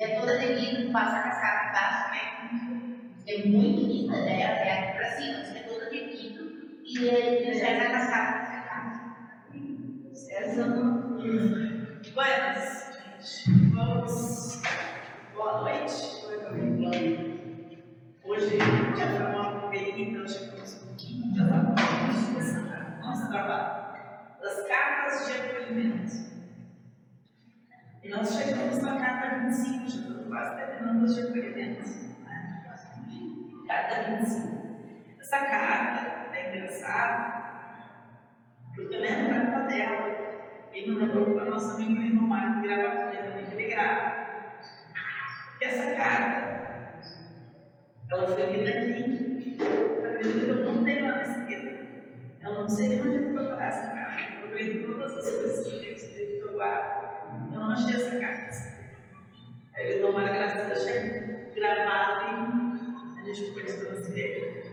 É toda de vidro, passa a cascata embaixo, né? É muito linda, né? É aqui pra cima, é toda de vidro e ele já é a cascata pra secar. Essa não. Buenas, gente. Vamos. Boa noite. Hoje já foi uma correria, então chegamos um pouquinho, já está nosso trabalho. Das cartas de nós chegamos na carta 25, já estamos quase terminando as de acolhimento. Né? Carta 25. Essa carta é engraçada, porque eu lembro a carta dela. Ele me lembrou que a nossa amiga irmã Mário grava com ele, que ele grava. Essa carta, ela foi lida aqui. Acredito que eu não tenho ela escrita. Eu não sei onde eu vou procurar essa carta. Eu procurei todas as coisas que eu escrito que eu guardo. Eu não achei essa carta. Aí ele deu uma graça de deixar gravado e a gente pôde transcrever.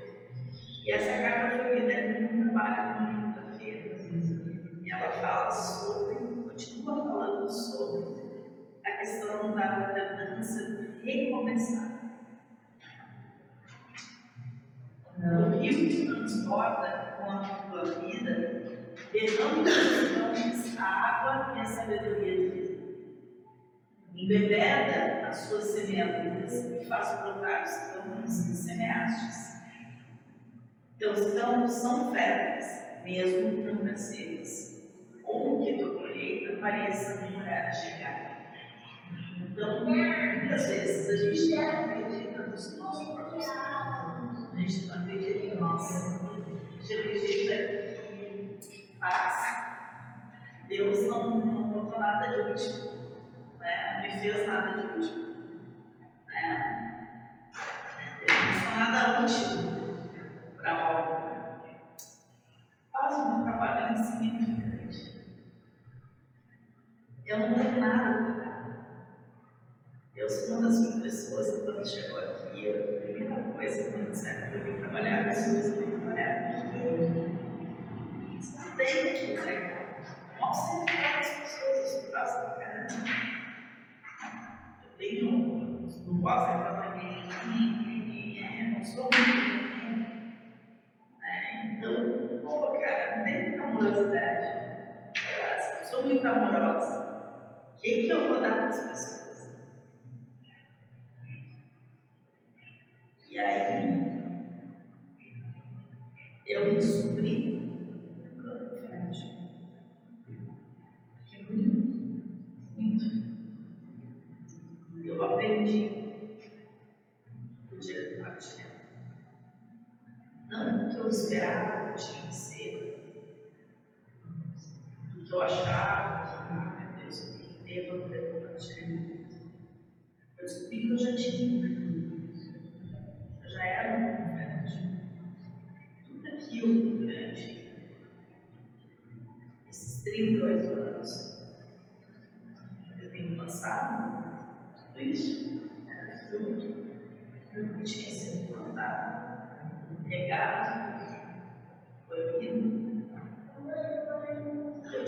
E essa carta foi lida em um trabalho no quinta-feira. E ela fala sobre, continua falando sobre a questão da ordenança recomeçar. O rio que transborda com a tua vida, derrama os a água e a sabedoria de. Embebeda as suas semeaduras e faz brotar os campos que semeastes. Teus campos são férteis, mesmo não nasceres, ou que tua colheita pareça demorar a chegar. Então, muitas vezes a gente não acredita nos nossos próprios a gente não acredita em nós, a gente acredita em paz. Deus não, não botou nada de último, né? me fez nada de último. Né? Ele não fez nada útil para a obra. Faz um trabalho insignificante. Eu não tenho nada para dar. Eu sou uma das pessoas muito amorosa. O que, que eu vou dar para as pessoas? E aí, eu me supri passado, tudo isso era fruto do que tinha sido plantado, regado, colhido. Eu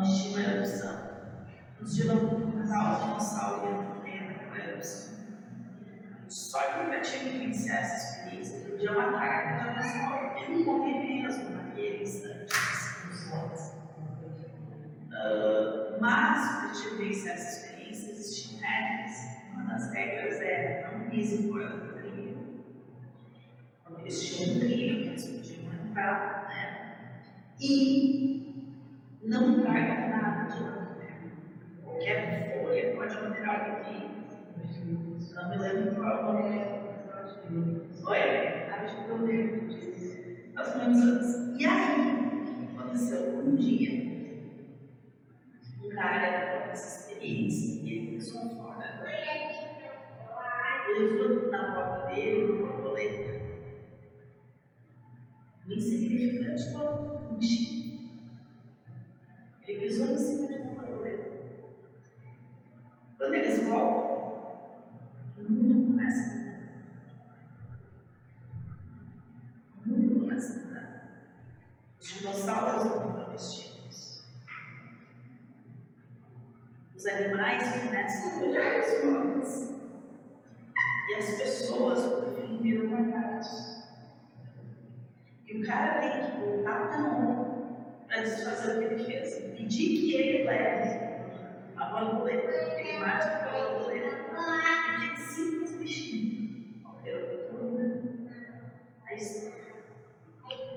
tinha uma erupção. Nos de dinossauro ia naquela erupção. Só que nunca tinha que vivenciar essa experiência, podia matar cada dinossauro, ele não morrer mesmo naquele instante, nos outros. Uh, mas, para te vivenciar essa experiência, existiam regras. Uma das regras era não pise fora do trilho. Quando eles um trilho, eles podiam entrar, né? E não traga nada de lá Qualquer folha pode alterar aqui. Não me lembro qual é o nome. Oi? Acho que eu lembro disso. Muitos anos. E aí, aconteceu um dia cara com essa experiência e ele pensou fora. Ele foi na porta dele, no borboleta. O insignificante foi um Ele pisou em cima de uma borboleta. Quando eles voltam, o mundo começa a mudar. O mundo começa a mudar. Os dinossauros vão para vestir. Os animais começam a olhar as formas. E as pessoas, por fim, viram guardados. E o cara tem que voltar para honra para desfazer o que ele fez. Pedir que ele leve a borboleta, que ele mate a borboleta. Porque é simples bichinho. Morreu tudo. Aí está.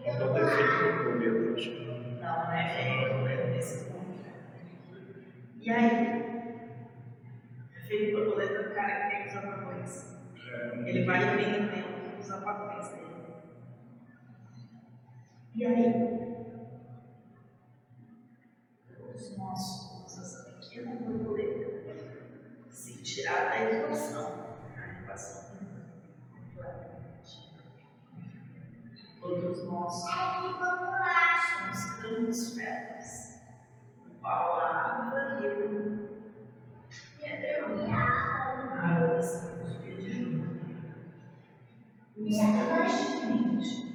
Então tem feito borboleta. Não, não é feio borboleta nesse ponto. E aí, feito borboleta do cara que tem os apagões. É. Ele vai vendendo os apagões dele. E aí, os nossos, essa pequena borboleta, se tirar da equação, a equação completamente. Todos nós somos grandes pedras palavra e o água estamos pedindo. Constantemente é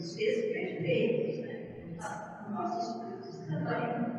os seus predileitos, né? nos nossos estudos também.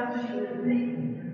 absolutely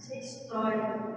essa é história.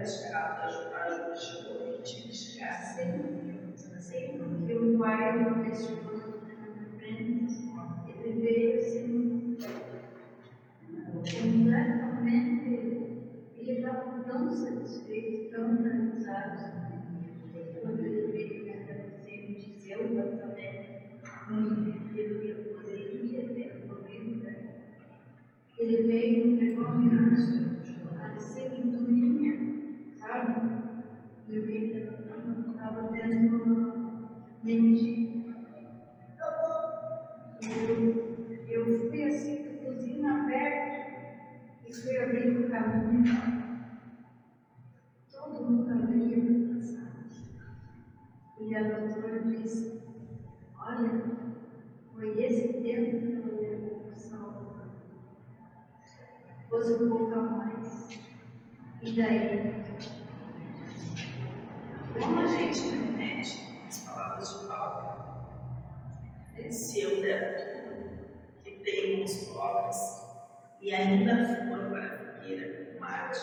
desesperado de tá ajudar Entendi. Eu, eu fui assim, com a cozinha aberta, e fui abrindo o caminho. Todo mundo abria para passagem E a doutora disse: Olha, foi esse tempo que eu levou para Salvador. Pôs um pouco a mais. E daí? Se eu der que tenho aos pobres e ainda for para a fogueira com Marte,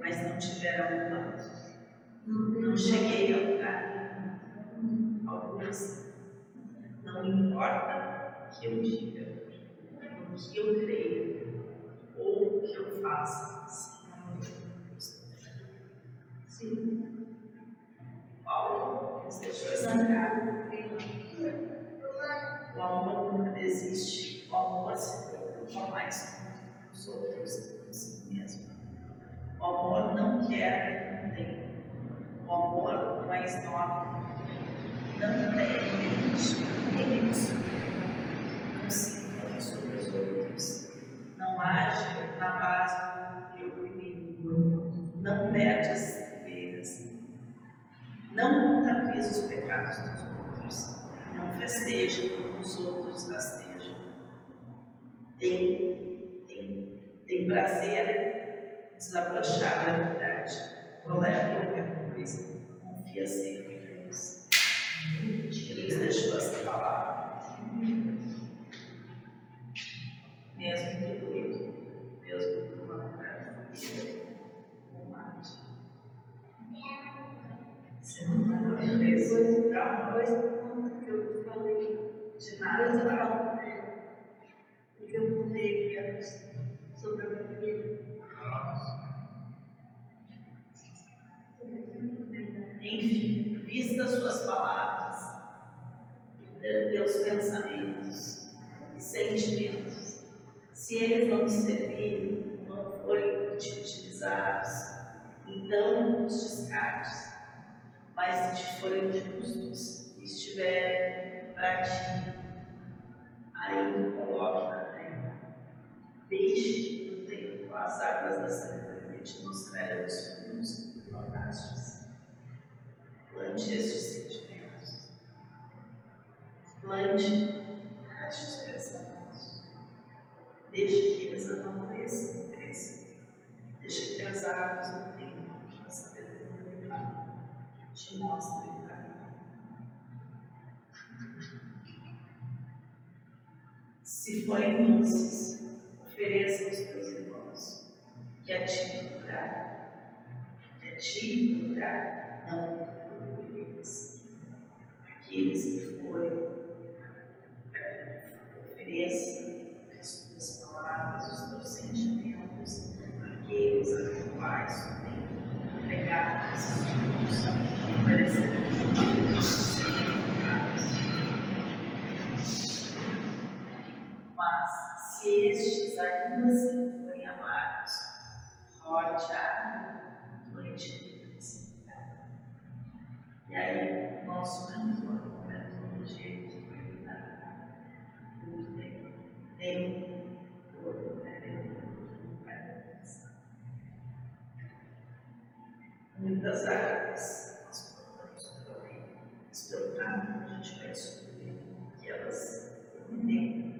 mas não tiver alguma, não cheguei a lugar. Alguns, não importa o que eu diga, o que eu creio, ou o que eu faça, Sim. Paulo nos deixou essa carta. O amor nunca desiste, o amor se preocupa mais com os outros que com si mesmo. O amor não quer que não tem. O amor mais nobre não tem limite, limite. Não se impõe sobre os outros. Não age na base do eu inimigo. Não perde as vidas. Não contabiliza os pecados dos outros. Não festeja como os outros festejam. Tem, tem, tem prazer desabrochar a verdade. Tolera qualquer coisa. Confia sempre eles não te servirem, não forem utilizados, então os descartes. Mas se forem justos e estiverem para ti, aí coloque na terra. Deixe no tempo as águas da sabedoria te mostrarão os frutos plantastes. Plante estes sentimentos. Plante estes pensamentos. Deixe que eles amadureçam e cresçam. Deixe que as árvores no tempo da sabedoria te mostrem o caminho. Se forem doces, ofereça aos teus irmãos, que a ti lugar, que a ti lugar, não eles. Aqueles que a gente vai descobrir que elas nem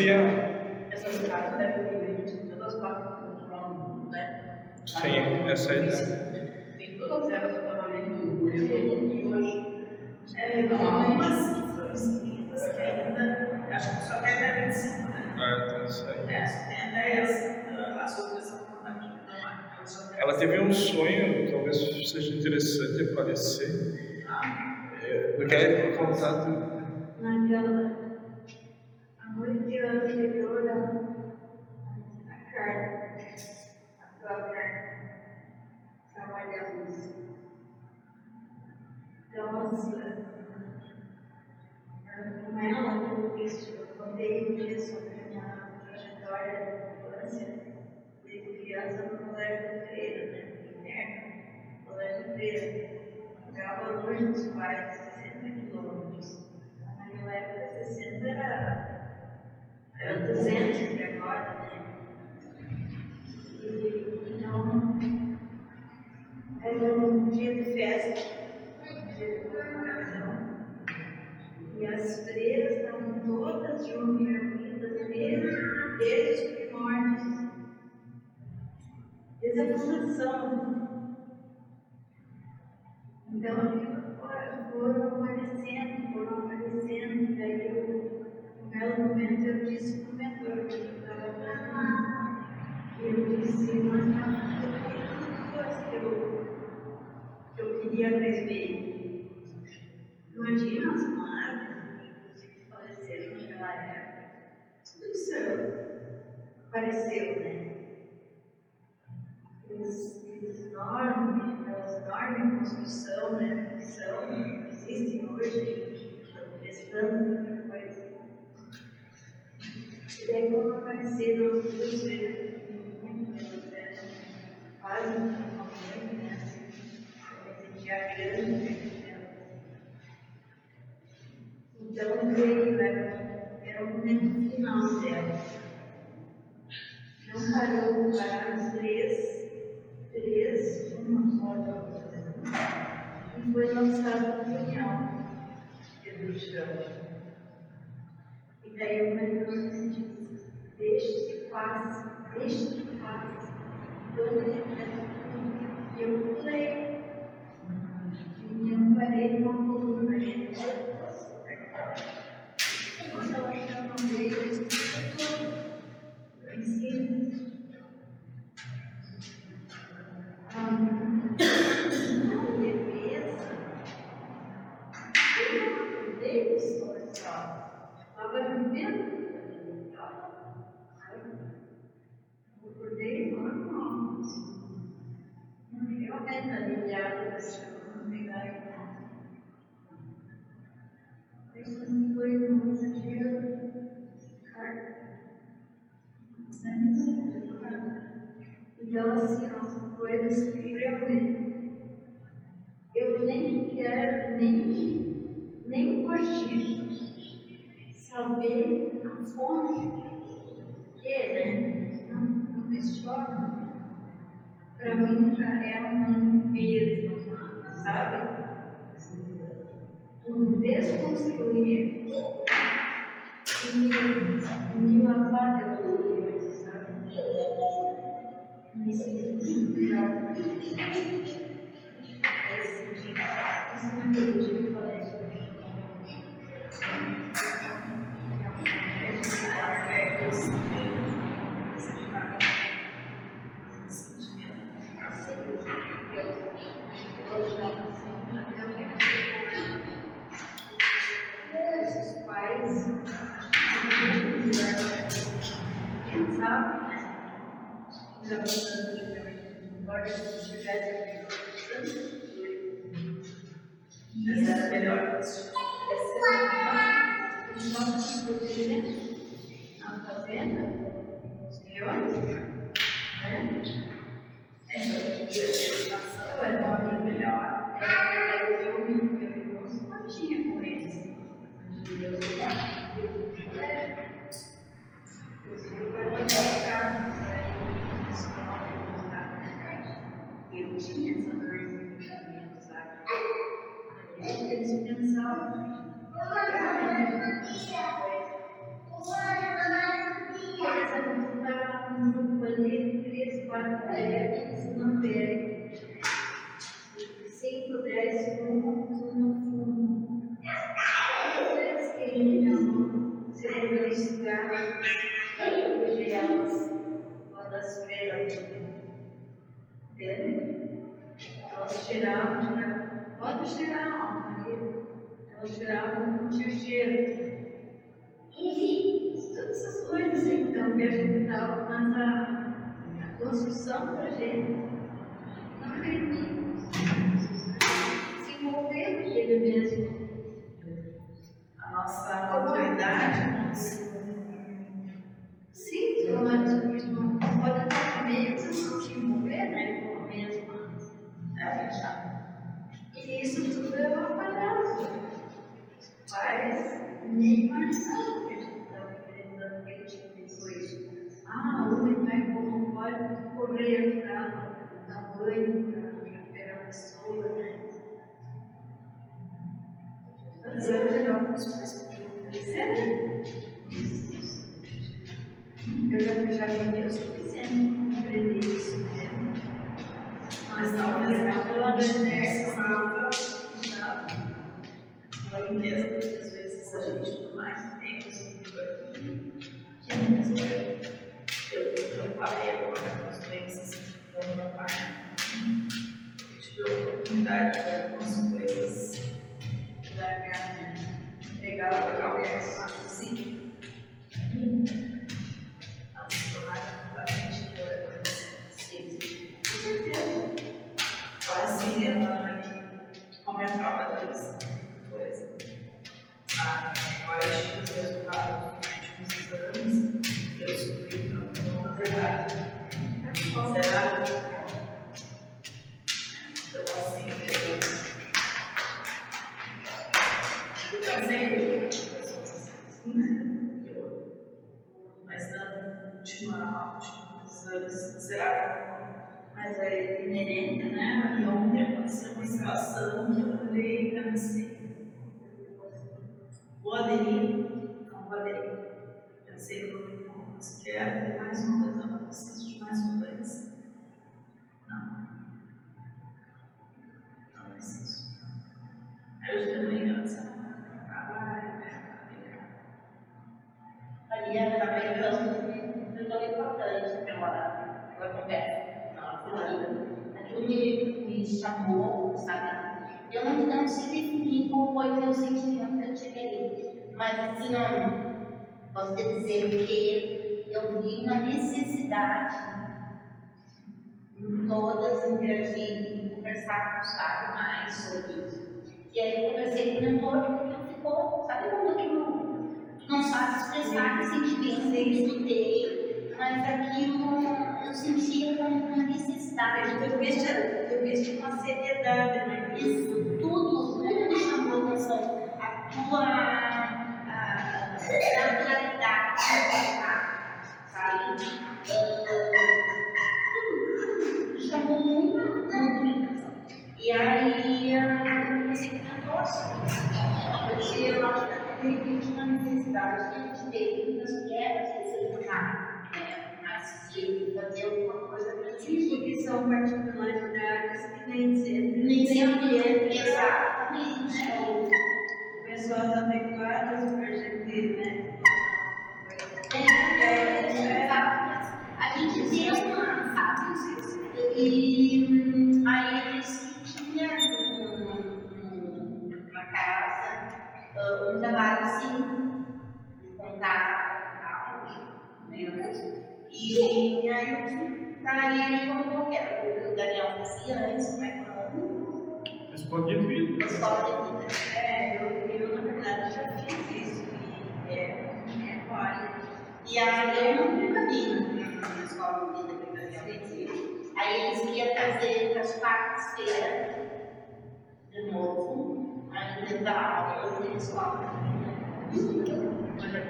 queria. Essas cartas devem de todas as partes do né? Sim, essa é a ideia. Tem todas elas provavelmente do livro de hoje. É, não, há umas que ainda. Acho que só tem até 25, né? Ah, então isso aí. É, só tem até essa. As outras. Então, tem Ela teve um sonho, talvez seja interessante aparecer, Ah, é, do que é contado. naquela a noite anterior à à carne, a tua carne, trabalhamos. Então, assim, com ela, eu fiz, eu contei um dia sobre a minha trajetória de infância, desde criança no colégio de freira, né, interno, colégio de freira. Jogava longe dos pais, 60 quilômetros. Naquela época, 60 era, era 200 de agora, né? E, então, era um dia de festa, as freiras estavam todas juntas, reunidas, desde, desde os primórdios. Desde a fundação. Então, foram- aparecendo, foram aparecendo, daí eu, no belo momento, eu disse para o mentor que estava para eu disse, mas não, coisa que eu, que eu queria rever. Imagina em construção, né? Que são, existem hoje, testando muita coisa. E daí quando apareceram as duas vezes, elas eram quase uma mãe, né? Sentia grande delas. Então veio, era, era o momento final dela. Não parou, pararam três, três, uma só. E foi lançado um punhal pelo chão. E daí o me disse, deixe que passe, deixe que passe. Ele me eu pulei. E eu parei numa Para mim já é uma limpeza, sabe? um desconstruir e me lavar de coisa, sabe? Me sentir quatro mulheres, não pega. Cinco, dez, minutos no fundo. Às vezes que ele não se beneficiar, hoje elas, quando as feiras, entende? Elas tiravam, né? Pode tirar. Elas tiravam, não tinha cheiro. Enfim, todas essas coisas então que a gente dá, mas a construção acredita. Se envolver com ele mesmo. A nossa autoridade Sim, não pode estar comigo se não se envolver, né? Mesma. é já. E isso tudo é uma palhaça. Mas nem imaginava correr para dar banho, para pegar a pessoa, né? Mas eu já não Sério? Eu já, já aprendi o suficiente para aprender isso mesmo. Mas é pela inércia, não. Não, mesmo, às vezes a gente por mais tempo assim, aqui, eu, parei a Mas é inerente, né? E ontem aconteceu uma situação que eu falei, eu não sei. Vou aderir? Não vou aderir. Pensei que eu não mas quero mais uma lesão, eu preciso de mais uma doença. Não. Não preciso. Aí hoje de manhã, sabe? Trabalho, né? Maria também foi muito importante pela, pela conversa. Nossa, aquilo me, me chamou, sabe? Eu não, não sei definir qual foi o meu sentimento que eu tive ali, mas assim, ó, posso dizer que eu vi uma necessidade em todas interagir e conversar com os pais mais sobre isso. E aí eu conversei com o mentor, eu ficou, sabe quando aquilo não sabe expressar que sentimento eu estudei, mas aquilo eu sentia como uma necessidade. Eu vejo, eu vejo uma seriedade, né? Isso tudo, tudo me chamou a atenção. A tua a, naturalidade, de eu, eu na verdade já fiz isso e é, é válido. E aí eu nunca vi na escola unida que eu. Aí eles iam trazer as quartas-feiras de novo, da aula da.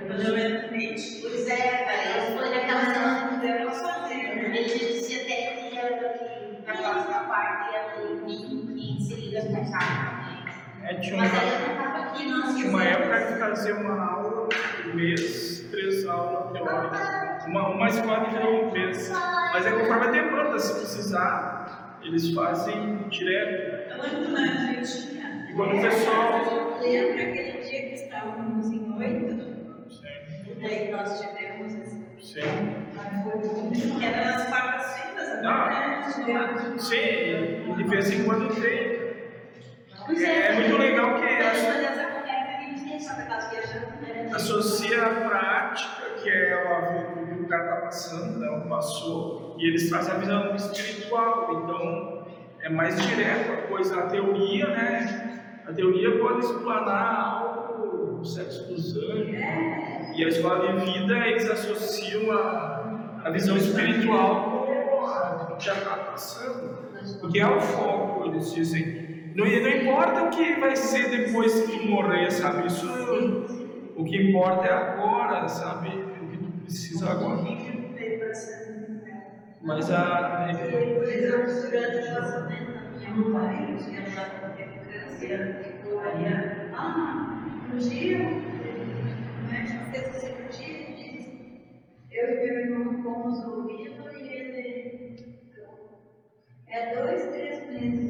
Quando eu no leite, Pois é, aí foi naquela semana não deram fazer, disse até que que na próxima quarta ia ter 20, 15 ligas pra cá. É, tinha uma, não não. tinha uma época que fazia uma aula por mês, três aulas teóricas. Uma, uma escola que virou um mês. Mas é conforme a demanda, se precisar, eles fazem direto. Eu lembro, né, a gente. E quando o pessoal. Lembra aquele dia que estávamos em oito? Sim, E daí nós tivemos esse. sim. Muito Que era nas quartas-feiras, Não. né? Sim, e de vez em quando tem. Pois É, é muito legal que né? associa a prática, que é o que o cara está passando, né, o passou, e eles trazem a visão espiritual, então é mais direto a coisa, a teoria, né? A teoria pode explanar algo do sexo dos anjos, e a escola de vida eles associam a, a visão espiritual com que já está passando, porque é o foco, eles dizem. Não, não importa o que vai ser depois que morrer, sabe? Isso o que importa é agora, sabe? O que tu precisa agora. Mas a. E, por exemplo, durante o casamento da minha mãe, tinha já com câncer, ficou aí, ah, um dia, o médico fez a cirurgia e disse, eu e meu irmão fomos ouvindo e ele, é dois, três meses.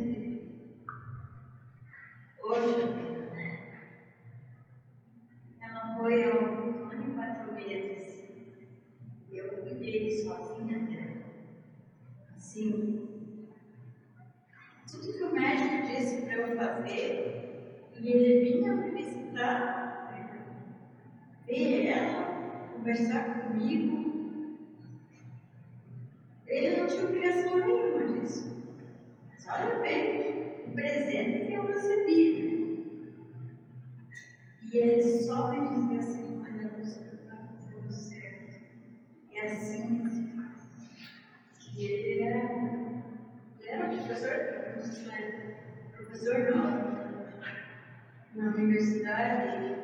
Hoje, ela e quatro meses. Eu cuidei sozinha. Assim, tudo que o médico disse para eu fazer, e ele vinha me visitar, ver ela, conversar comigo. Ele não tinha obrigação nenhuma disso. Mas olha bem, presente que eu recebi. E ele só me dizia assim, olha, você está fazendo certo. E assim se faz. E ele era, ele era professor, professor não, na universidade.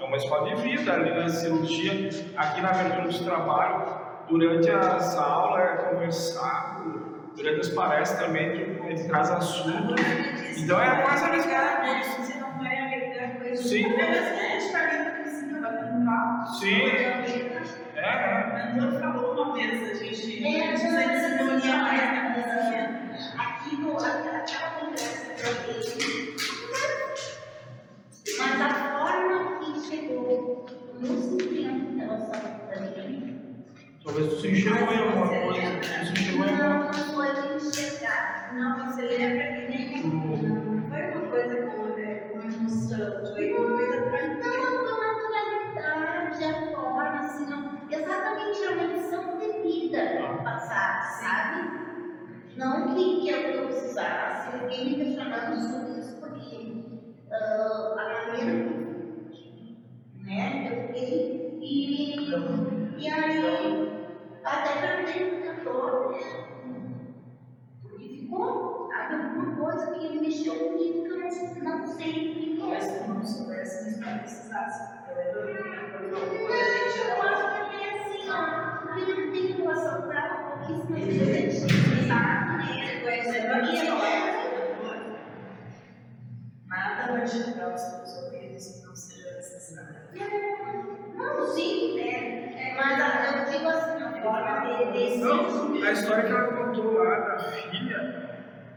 É uma escola de vida, ali na cirurgia, aqui na abertura de trabalho, durante as aulas é conversado, durante as palestras também, tu- ele traz assuntos. Então é quase a mesma coisa. Você não vai agregar coisa Sim. Gente tá. Sim, é, é. O Antônio falou uma vez, a gente É, a gente se reunia mais na piscina. Aqui no aquela conversa que eu dei, mas a que chegou no sentimento em relação a mim, Talvez tu se enxergou em alguma coisa, tu se enxergou em alguma não foi enxergar. Não, você lembra que nem não foi uma coisa com, é, com emoção, foi uma coisa Não, tranquila. a naturalidade, a forma, assim, não, exatamente a uma lição de vida passar, sabe? Não que, que eu precisasse, ninguém me questionando sobre isso, porque ah, a maneira né? Eu fiquei e, e aí até perguntei pro cantor, né? Porque ficou, sabe, alguma coisa que ele mexeu comigo que eu não, sei o que é. Mas não soubesse, mas não precisasse. Não, eu que é assim, ó. Tem gente. Né? É é é, né? Nada vai chegar aos seus ouvidos. Não, a história que ela contou lá da filha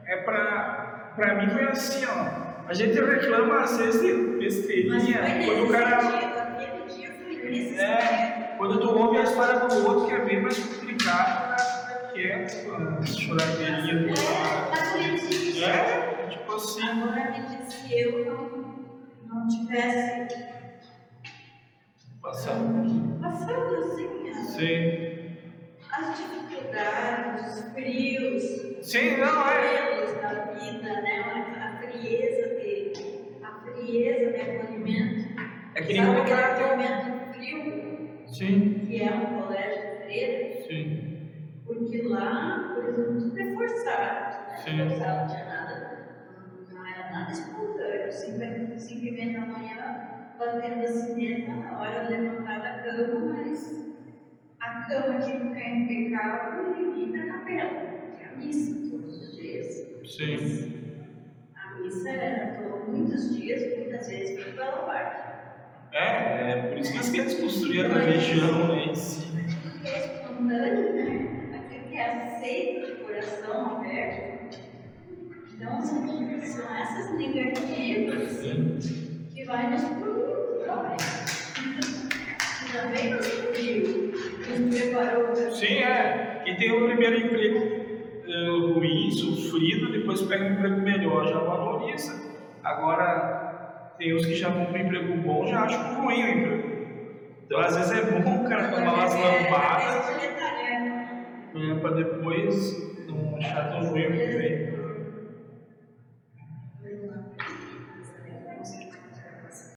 é pra. Pra mim foi assim, ó. A gente reclama às vezes de besteirinha. Quando o cara. sentido, sentido. É, quando tu ouve a história do outro que é bem mais complicado, o cara fica quieto, com a choradeirinha do lado. Por isso, É, tipo assim. Agora me diz se eu não, não tivesse Passando. passado assim as, Sim. As dificuldades, os frios, Sim, não, é. pelos da vida, né? A frieza de, a frieza de acolhimento. É que cara tem. acolhimento frio, Sim, que é um colégio de sim. Porque lá, por exemplo, tudo é forçado. Sim. Né? Forçado, não tinha nada, não era nada espontâneo. E meia da manhã, batendo assim dentro, na hora de levantar da cama, mas a cama que ficar impecável e ir na capela. Tinha missa todos os dias. Sim. A missa era todos, muitos dias, muitas vezes, pela parte. É, é por isso que eles construíram a região né, em si. é espontâneo, né? Aquilo que é aceito de coração aberto. Então, são, são essas negativas Sim. que vai nos produzir também. Também nos para Sim, é. Quem tem o primeiro emprego eh, ruim, sofrido, depois pega um emprego melhor, já valoriza. Agora, tem os que já vão para um emprego bom, já acham ruim o emprego. Então, às vezes é bom o cara tomar umas lambadas tarefa. né, para depois não achar tão ruim o que vem.